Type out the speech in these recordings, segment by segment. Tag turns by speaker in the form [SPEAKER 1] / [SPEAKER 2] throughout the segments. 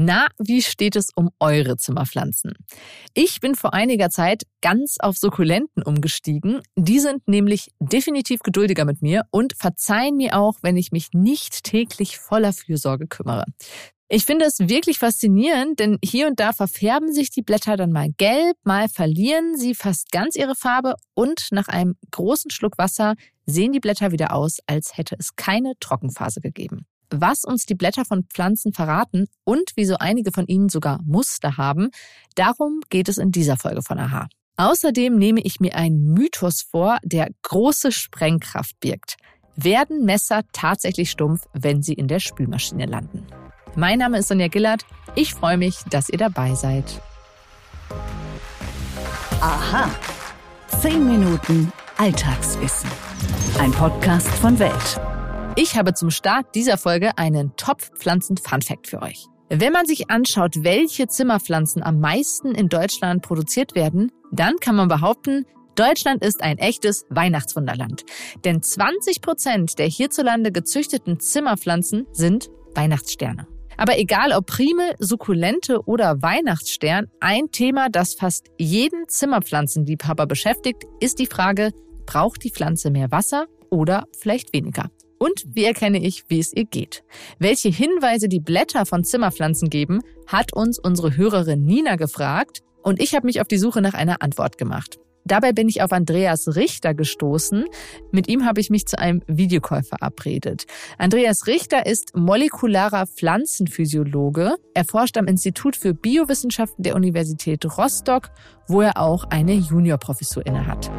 [SPEAKER 1] Na, wie steht es um eure Zimmerpflanzen? Ich bin vor einiger Zeit ganz auf Sukkulenten umgestiegen. Die sind nämlich definitiv geduldiger mit mir und verzeihen mir auch, wenn ich mich nicht täglich voller Fürsorge kümmere. Ich finde es wirklich faszinierend, denn hier und da verfärben sich die Blätter dann mal gelb, mal verlieren sie fast ganz ihre Farbe und nach einem großen Schluck Wasser sehen die Blätter wieder aus, als hätte es keine Trockenphase gegeben was uns die Blätter von Pflanzen verraten und wieso einige von ihnen sogar Muster haben, darum geht es in dieser Folge von Aha. Außerdem nehme ich mir einen Mythos vor, der große Sprengkraft birgt. Werden Messer tatsächlich stumpf, wenn sie in der Spülmaschine landen? Mein Name ist Sonja Gillard. Ich freue mich, dass ihr dabei seid.
[SPEAKER 2] Aha. Zehn Minuten Alltagswissen. Ein Podcast von Welt.
[SPEAKER 1] Ich habe zum Start dieser Folge einen Top-Pflanzen-Fun-Fact für euch. Wenn man sich anschaut, welche Zimmerpflanzen am meisten in Deutschland produziert werden, dann kann man behaupten, Deutschland ist ein echtes Weihnachtswunderland. Denn 20 Prozent der hierzulande gezüchteten Zimmerpflanzen sind Weihnachtssterne. Aber egal ob Primel, Sukkulente oder Weihnachtsstern, ein Thema, das fast jeden Zimmerpflanzenliebhaber beschäftigt, ist die Frage, braucht die Pflanze mehr Wasser oder vielleicht weniger? Und wie erkenne ich, wie es ihr geht? Welche Hinweise die Blätter von Zimmerpflanzen geben, hat uns unsere Hörerin Nina gefragt und ich habe mich auf die Suche nach einer Antwort gemacht. Dabei bin ich auf Andreas Richter gestoßen. Mit ihm habe ich mich zu einem Videocall verabredet. Andreas Richter ist molekularer Pflanzenphysiologe. Er forscht am Institut für Biowissenschaften der Universität Rostock, wo er auch eine Juniorprofessur innehat.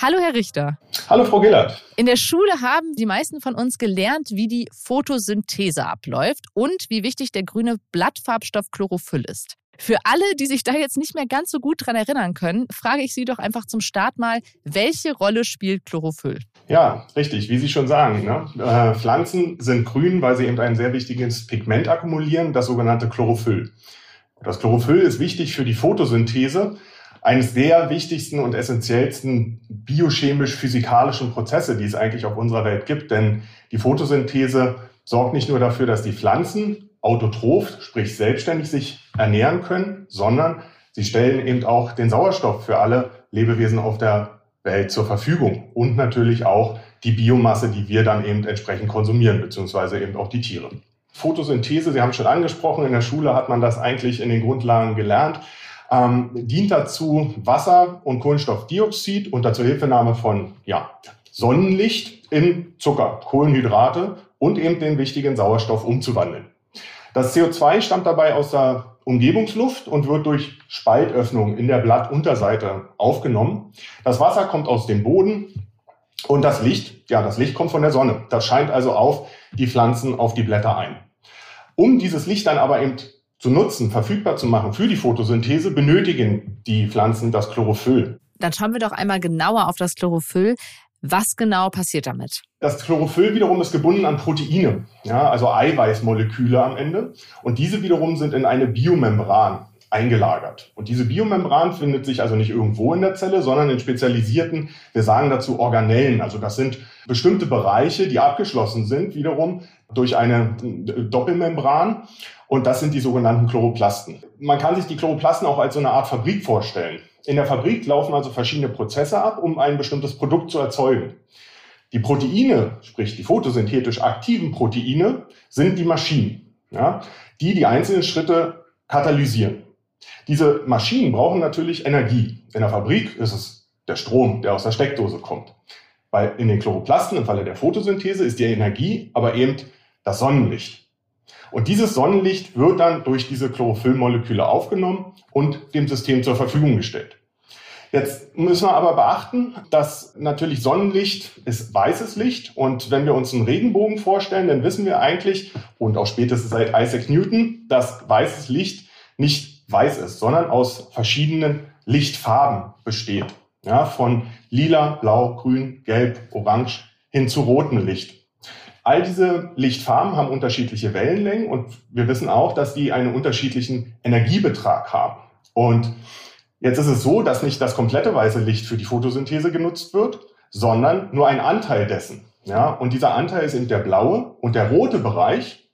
[SPEAKER 1] Hallo, Herr Richter.
[SPEAKER 3] Hallo, Frau Gillert.
[SPEAKER 1] In der Schule haben die meisten von uns gelernt, wie die Photosynthese abläuft und wie wichtig der grüne Blattfarbstoff Chlorophyll ist. Für alle, die sich da jetzt nicht mehr ganz so gut dran erinnern können, frage ich Sie doch einfach zum Start mal, welche Rolle spielt Chlorophyll?
[SPEAKER 3] Ja, richtig, wie Sie schon sagen. Ne? Äh, Pflanzen sind grün, weil sie eben ein sehr wichtiges Pigment akkumulieren, das sogenannte Chlorophyll. Das Chlorophyll ist wichtig für die Photosynthese eines der wichtigsten und essentiellsten biochemisch-physikalischen Prozesse, die es eigentlich auf unserer Welt gibt. Denn die Photosynthese sorgt nicht nur dafür, dass die Pflanzen autotroph, sprich selbstständig sich ernähren können, sondern sie stellen eben auch den Sauerstoff für alle Lebewesen auf der Welt zur Verfügung und natürlich auch die Biomasse, die wir dann eben entsprechend konsumieren, beziehungsweise eben auch die Tiere. Photosynthese, Sie haben es schon angesprochen, in der Schule hat man das eigentlich in den Grundlagen gelernt ähm, dient dazu, Wasser und Kohlenstoffdioxid unter Zuhilfenahme von ja, Sonnenlicht in Zucker, Kohlenhydrate und eben den wichtigen Sauerstoff umzuwandeln. Das CO2 stammt dabei aus der Umgebungsluft und wird durch Spaltöffnungen in der Blattunterseite aufgenommen. Das Wasser kommt aus dem Boden und das Licht, ja, das Licht kommt von der Sonne. Das scheint also auf die Pflanzen, auf die Blätter ein. Um dieses Licht dann aber eben zu nutzen, verfügbar zu machen für die Photosynthese, benötigen die Pflanzen das Chlorophyll.
[SPEAKER 1] Dann schauen wir doch einmal genauer auf das Chlorophyll. Was genau passiert damit?
[SPEAKER 3] Das Chlorophyll wiederum ist gebunden an Proteine, ja, also Eiweißmoleküle am Ende. Und diese wiederum sind in eine Biomembran eingelagert. Und diese Biomembran findet sich also nicht irgendwo in der Zelle, sondern in spezialisierten, wir sagen dazu Organellen. Also das sind bestimmte Bereiche, die abgeschlossen sind, wiederum durch eine Doppelmembran. Und das sind die sogenannten Chloroplasten. Man kann sich die Chloroplasten auch als so eine Art Fabrik vorstellen. In der Fabrik laufen also verschiedene Prozesse ab, um ein bestimmtes Produkt zu erzeugen. Die Proteine, sprich die photosynthetisch aktiven Proteine, sind die Maschinen, ja, die die einzelnen Schritte katalysieren. Diese Maschinen brauchen natürlich Energie. In der Fabrik ist es der Strom, der aus der Steckdose kommt. Weil in den Chloroplasten im Falle der Photosynthese ist die Energie aber eben das Sonnenlicht. Und dieses Sonnenlicht wird dann durch diese Chlorophyllmoleküle aufgenommen und dem System zur Verfügung gestellt. Jetzt müssen wir aber beachten, dass natürlich Sonnenlicht ist weißes Licht und wenn wir uns einen Regenbogen vorstellen, dann wissen wir eigentlich und auch spätestens seit Isaac Newton, dass weißes Licht nicht weiß ist, sondern aus verschiedenen Lichtfarben besteht. Ja, von lila, blau, grün, gelb, orange hin zu rotem Licht. All diese Lichtfarben haben unterschiedliche Wellenlängen und wir wissen auch, dass die einen unterschiedlichen Energiebetrag haben. Und jetzt ist es so, dass nicht das komplette weiße Licht für die Photosynthese genutzt wird, sondern nur ein Anteil dessen. Ja, und dieser Anteil ist eben der blaue und der rote Bereich.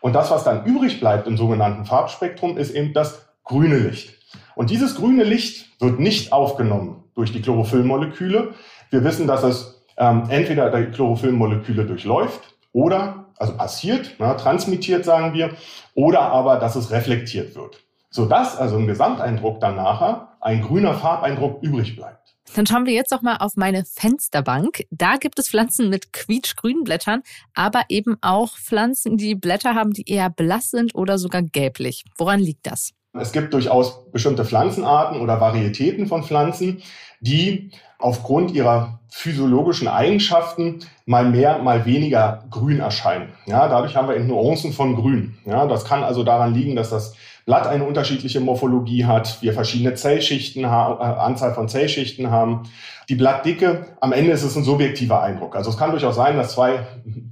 [SPEAKER 3] Und das, was dann übrig bleibt im sogenannten Farbspektrum, ist eben das grüne Licht. Und dieses grüne Licht wird nicht aufgenommen durch die Chlorophyllmoleküle. Wir wissen, dass es ähm, entweder die Chlorophyllmoleküle durchläuft oder, also passiert, na, transmittiert sagen wir, oder aber, dass es reflektiert wird. Sodass also im Gesamteindruck dann nachher ein grüner Farbeindruck übrig bleibt.
[SPEAKER 1] Dann schauen wir jetzt auch mal auf meine Fensterbank. Da gibt es Pflanzen mit quietschgrünen Blättern, aber eben auch Pflanzen, die Blätter haben, die eher blass sind oder sogar gelblich. Woran liegt das?
[SPEAKER 3] Es gibt durchaus bestimmte Pflanzenarten oder Varietäten von Pflanzen, die aufgrund ihrer physiologischen Eigenschaften mal mehr, mal weniger grün erscheinen. Ja, dadurch haben wir eben Nuancen von Grün. Ja, das kann also daran liegen, dass das Blatt eine unterschiedliche Morphologie hat, wir verschiedene Zellschichten haben, äh, Anzahl von Zellschichten haben. Die Blattdicke, am Ende ist es ein subjektiver Eindruck. Also es kann durchaus sein, dass zwei,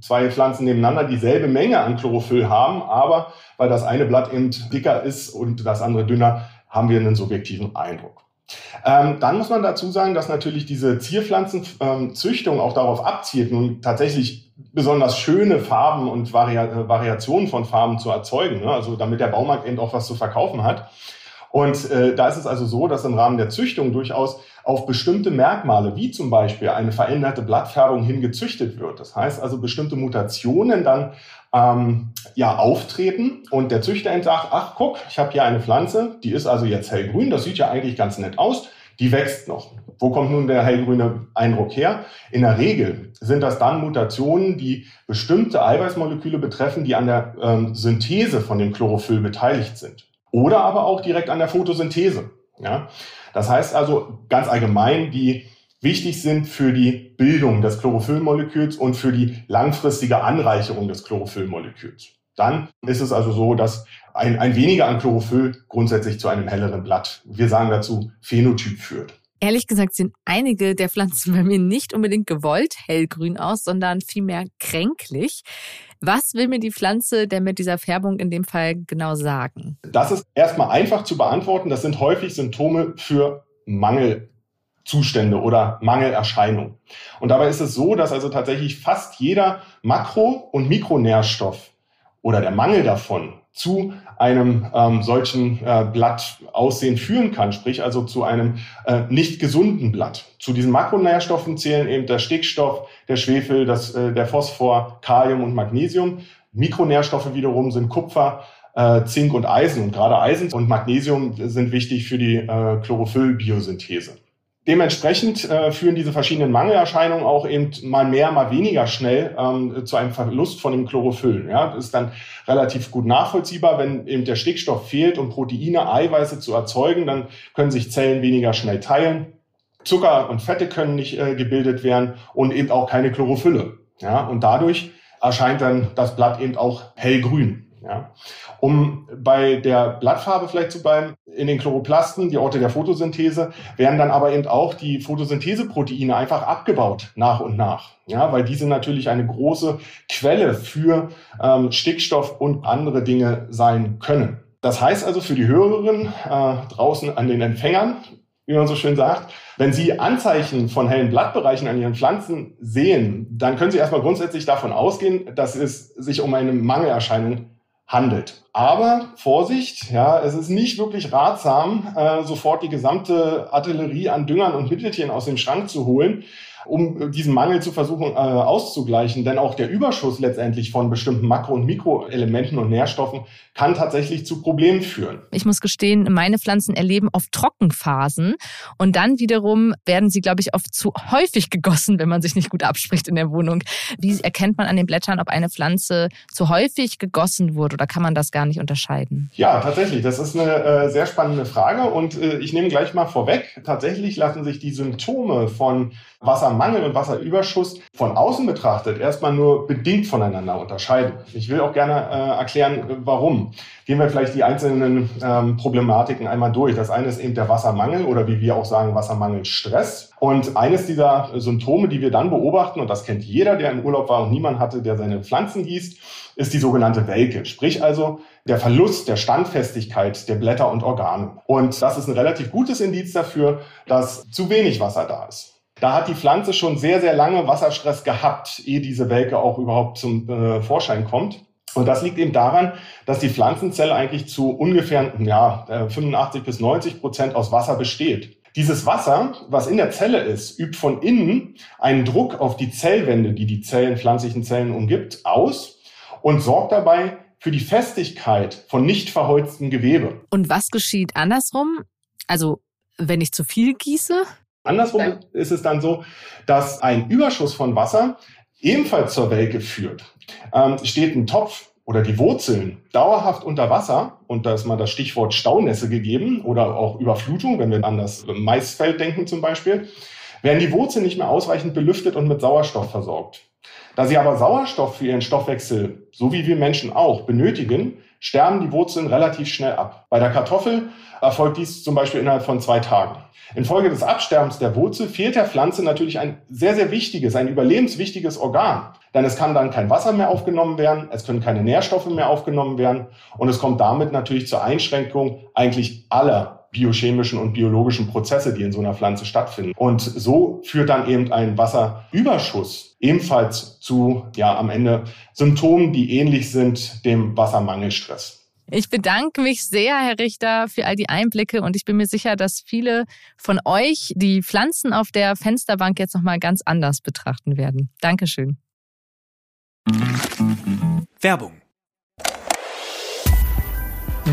[SPEAKER 3] zwei Pflanzen nebeneinander dieselbe Menge an Chlorophyll haben, aber weil das eine Blatt eben dicker ist und das andere dünner, haben wir einen subjektiven Eindruck. Ähm, dann muss man dazu sagen, dass natürlich diese Zierpflanzenzüchtung ähm, auch darauf abzielt, nun tatsächlich besonders schöne Farben und Vari äh, Variationen von Farben zu erzeugen, ne? also damit der Baumarkt eben auch was zu verkaufen hat. Und äh, da ist es also so, dass im Rahmen der Züchtung durchaus auf bestimmte Merkmale, wie zum Beispiel eine veränderte Blattfärbung hin gezüchtet wird. Das heißt also bestimmte Mutationen dann ähm, ja auftreten und der Züchter sagt, ach guck, ich habe hier eine Pflanze, die ist also jetzt hellgrün, das sieht ja eigentlich ganz nett aus, die wächst noch. Wo kommt nun der hellgrüne Eindruck her? In der Regel sind das dann Mutationen, die bestimmte Eiweißmoleküle betreffen, die an der ähm, Synthese von dem Chlorophyll beteiligt sind. Oder aber auch direkt an der Photosynthese. Ja? Das heißt also ganz allgemein, die wichtig sind für die Bildung des Chlorophyllmoleküls und für die langfristige Anreicherung des Chlorophyllmoleküls. Dann ist es also so, dass ein, ein weniger an Chlorophyll grundsätzlich zu einem helleren Blatt, wir sagen dazu, Phänotyp führt.
[SPEAKER 1] Ehrlich gesagt sehen einige der Pflanzen bei mir nicht unbedingt gewollt hellgrün aus, sondern vielmehr kränklich. Was will mir die Pflanze denn mit dieser Färbung in dem Fall genau sagen?
[SPEAKER 3] Das ist erstmal einfach zu beantworten. Das sind häufig Symptome für Mangelzustände oder Mangelerscheinungen. Und dabei ist es so, dass also tatsächlich fast jeder Makro- und Mikronährstoff oder der Mangel davon zu einem ähm, solchen äh, Blattaussehen führen kann, sprich also zu einem äh, nicht gesunden Blatt. Zu diesen Makronährstoffen zählen eben der Stickstoff, der Schwefel, das, äh, der Phosphor, Kalium und Magnesium. Mikronährstoffe wiederum sind Kupfer, äh, Zink und Eisen. Und gerade Eisen und Magnesium sind wichtig für die äh, Chlorophyllbiosynthese. Dementsprechend äh, führen diese verschiedenen Mangelerscheinungen auch eben mal mehr, mal weniger schnell ähm, zu einem Verlust von dem Chlorophyll. Ja, das ist dann relativ gut nachvollziehbar, wenn eben der Stickstoff fehlt, um Proteine, Eiweiße zu erzeugen, dann können sich Zellen weniger schnell teilen. Zucker und Fette können nicht äh, gebildet werden und eben auch keine Chlorophylle. Ja, und dadurch erscheint dann das Blatt eben auch hellgrün. Ja. Um bei der Blattfarbe vielleicht zu bleiben, in den Chloroplasten, die Orte der Photosynthese, werden dann aber eben auch die Photosyntheseproteine einfach abgebaut nach und nach. Ja, weil diese natürlich eine große Quelle für ähm, Stickstoff und andere Dinge sein können. Das heißt also für die Hörerinnen äh, draußen an den Empfängern, wie man so schön sagt, wenn Sie Anzeichen von hellen Blattbereichen an Ihren Pflanzen sehen, dann können Sie erstmal grundsätzlich davon ausgehen, dass es sich um eine Mangelerscheinung handelt. Aber Vorsicht, ja, es ist nicht wirklich ratsam, äh, sofort die gesamte Artillerie an Düngern und Mittelchen aus dem Schrank zu holen, um diesen Mangel zu versuchen äh, auszugleichen. Denn auch der Überschuss letztendlich von bestimmten Makro- und Mikroelementen und Nährstoffen kann tatsächlich zu Problemen führen.
[SPEAKER 1] Ich muss gestehen, meine Pflanzen erleben oft Trockenphasen und dann wiederum werden sie, glaube ich, oft zu häufig gegossen, wenn man sich nicht gut abspricht in der Wohnung. Wie erkennt man an den Blättern, ob eine Pflanze zu häufig gegossen wurde oder kann man das gar nicht unterscheiden?
[SPEAKER 3] Ja, tatsächlich. Das ist eine äh, sehr spannende Frage und äh, ich nehme gleich mal vorweg. Tatsächlich lassen sich die Symptome von Wassermangel und Wasserüberschuss von außen betrachtet erstmal nur bedingt voneinander unterscheiden. Ich will auch gerne äh, erklären, warum. Gehen wir vielleicht die einzelnen ähm, Problematiken einmal durch. Das eine ist eben der Wassermangel oder wie wir auch sagen, Wassermangelstress. Und eines dieser Symptome, die wir dann beobachten, und das kennt jeder, der im Urlaub war und niemand hatte, der seine Pflanzen gießt, ist die sogenannte Welke. Sprich also der Verlust der Standfestigkeit der Blätter und Organe. Und das ist ein relativ gutes Indiz dafür, dass zu wenig Wasser da ist. Da hat die Pflanze schon sehr, sehr lange Wasserstress gehabt, ehe diese Welke auch überhaupt zum äh, Vorschein kommt. Und das liegt eben daran, dass die Pflanzenzelle eigentlich zu ungefähr ja, 85 äh, bis 90 Prozent aus Wasser besteht. Dieses Wasser, was in der Zelle ist, übt von innen einen Druck auf die Zellwände, die die Zellen, pflanzlichen Zellen umgibt, aus und sorgt dabei für die Festigkeit von nicht verholztem Gewebe.
[SPEAKER 1] Und was geschieht andersrum? Also, wenn ich zu viel gieße?
[SPEAKER 3] Andersrum ist es dann so, dass ein Überschuss von Wasser ebenfalls zur Welke führt. Ähm, steht ein Topf oder die Wurzeln dauerhaft unter Wasser, und da ist mal das Stichwort Staunässe gegeben oder auch Überflutung, wenn wir an das Maisfeld denken zum Beispiel, werden die Wurzeln nicht mehr ausreichend belüftet und mit Sauerstoff versorgt. Da sie aber Sauerstoff für ihren Stoffwechsel, so wie wir Menschen auch, benötigen, sterben die Wurzeln relativ schnell ab. Bei der Kartoffel erfolgt dies zum Beispiel innerhalb von zwei Tagen. Infolge des Absterbens der Wurzel fehlt der Pflanze natürlich ein sehr, sehr wichtiges, ein überlebenswichtiges Organ. Denn es kann dann kein Wasser mehr aufgenommen werden, es können keine Nährstoffe mehr aufgenommen werden und es kommt damit natürlich zur Einschränkung eigentlich aller biochemischen und biologischen Prozesse, die in so einer Pflanze stattfinden. Und so führt dann eben ein Wasserüberschuss ebenfalls zu, ja, am Ende Symptomen, die ähnlich sind dem Wassermangelstress.
[SPEAKER 1] Ich bedanke mich sehr, Herr Richter, für all die Einblicke und ich bin mir sicher, dass viele von euch die Pflanzen auf der Fensterbank jetzt nochmal ganz anders betrachten werden. Dankeschön.
[SPEAKER 4] Werbung.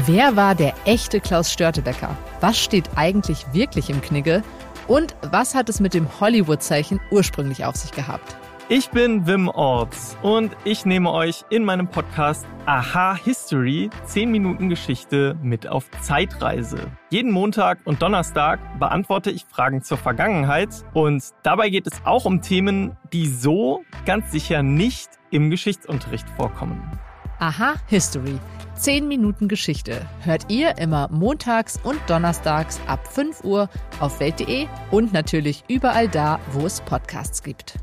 [SPEAKER 1] Wer war der echte Klaus Störtebecker? Was steht eigentlich wirklich im Knigge? Und was hat es mit dem Hollywood-Zeichen ursprünglich auf sich gehabt?
[SPEAKER 4] Ich bin Wim Orts und ich nehme euch in meinem Podcast Aha History 10 Minuten Geschichte mit auf Zeitreise. Jeden Montag und Donnerstag beantworte ich Fragen zur Vergangenheit und dabei geht es auch um Themen, die so ganz sicher nicht im Geschichtsunterricht vorkommen.
[SPEAKER 1] Aha History 10 Minuten Geschichte hört ihr immer montags und donnerstags ab 5 Uhr auf welt.de und natürlich überall da, wo es Podcasts gibt.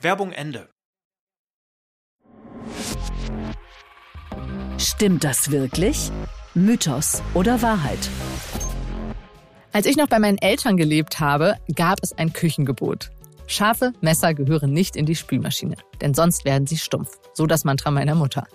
[SPEAKER 4] Werbung Ende.
[SPEAKER 2] Stimmt das wirklich? Mythos oder Wahrheit?
[SPEAKER 1] Als ich noch bei meinen Eltern gelebt habe, gab es ein Küchengebot. Scharfe Messer gehören nicht in die Spülmaschine, denn sonst werden sie stumpf. So das Mantra meiner Mutter.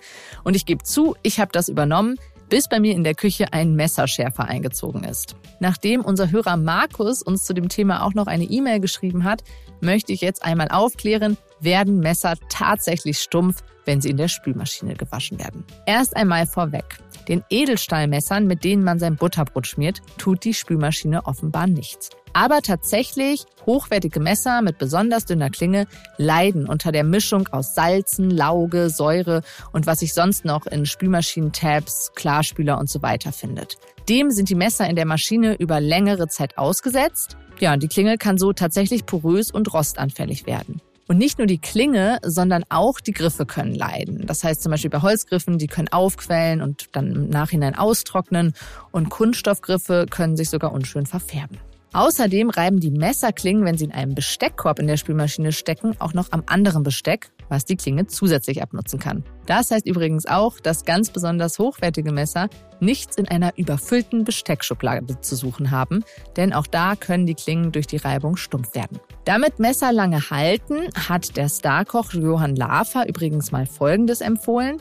[SPEAKER 1] Und ich gebe zu, ich habe das übernommen, bis bei mir in der Küche ein Messerschärfer eingezogen ist. Nachdem unser Hörer Markus uns zu dem Thema auch noch eine E-Mail geschrieben hat, möchte ich jetzt einmal aufklären, werden Messer tatsächlich stumpf, wenn sie in der Spülmaschine gewaschen werden. Erst einmal vorweg. Den Edelstahlmessern, mit denen man sein Butterbrot schmiert, tut die Spülmaschine offenbar nichts. Aber tatsächlich, hochwertige Messer mit besonders dünner Klinge leiden unter der Mischung aus Salzen, Lauge, Säure und was sich sonst noch in Spülmaschinen, Tabs, Klarspüler und so weiter findet. Dem sind die Messer in der Maschine über längere Zeit ausgesetzt. Ja, die Klinge kann so tatsächlich porös und rostanfällig werden. Und nicht nur die Klinge, sondern auch die Griffe können leiden. Das heißt zum Beispiel bei Holzgriffen, die können aufquellen und dann im Nachhinein austrocknen. Und Kunststoffgriffe können sich sogar unschön verfärben. Außerdem reiben die Messerklingen, wenn sie in einem Besteckkorb in der Spülmaschine stecken, auch noch am anderen Besteck, was die Klinge zusätzlich abnutzen kann. Das heißt übrigens auch, dass ganz besonders hochwertige Messer nichts in einer überfüllten Besteckschublade zu suchen haben, denn auch da können die Klingen durch die Reibung stumpf werden. Damit Messer lange halten, hat der Starkoch Johann Lafer übrigens mal Folgendes empfohlen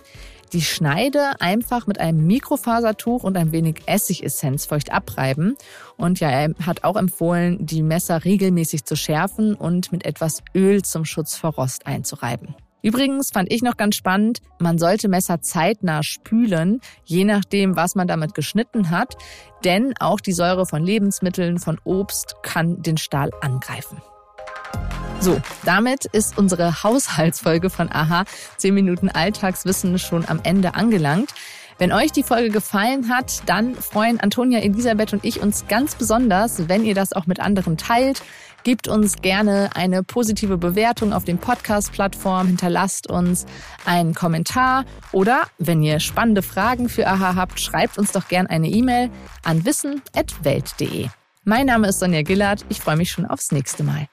[SPEAKER 1] die Schneide einfach mit einem Mikrofasertuch und ein wenig Essigessenz feucht abreiben. Und ja, er hat auch empfohlen, die Messer regelmäßig zu schärfen und mit etwas Öl zum Schutz vor Rost einzureiben. Übrigens fand ich noch ganz spannend, man sollte Messer zeitnah spülen, je nachdem, was man damit geschnitten hat, denn auch die Säure von Lebensmitteln, von Obst kann den Stahl angreifen. So, damit ist unsere Haushaltsfolge von AHA 10 Minuten Alltagswissen schon am Ende angelangt. Wenn euch die Folge gefallen hat, dann freuen Antonia, Elisabeth und ich uns ganz besonders, wenn ihr das auch mit anderen teilt. Gebt uns gerne eine positive Bewertung auf den Podcast-Plattformen, hinterlasst uns einen Kommentar oder wenn ihr spannende Fragen für AHA habt, schreibt uns doch gerne eine E-Mail an wissen.welt.de. Mein Name ist Sonja Gillard. Ich freue mich schon aufs nächste Mal.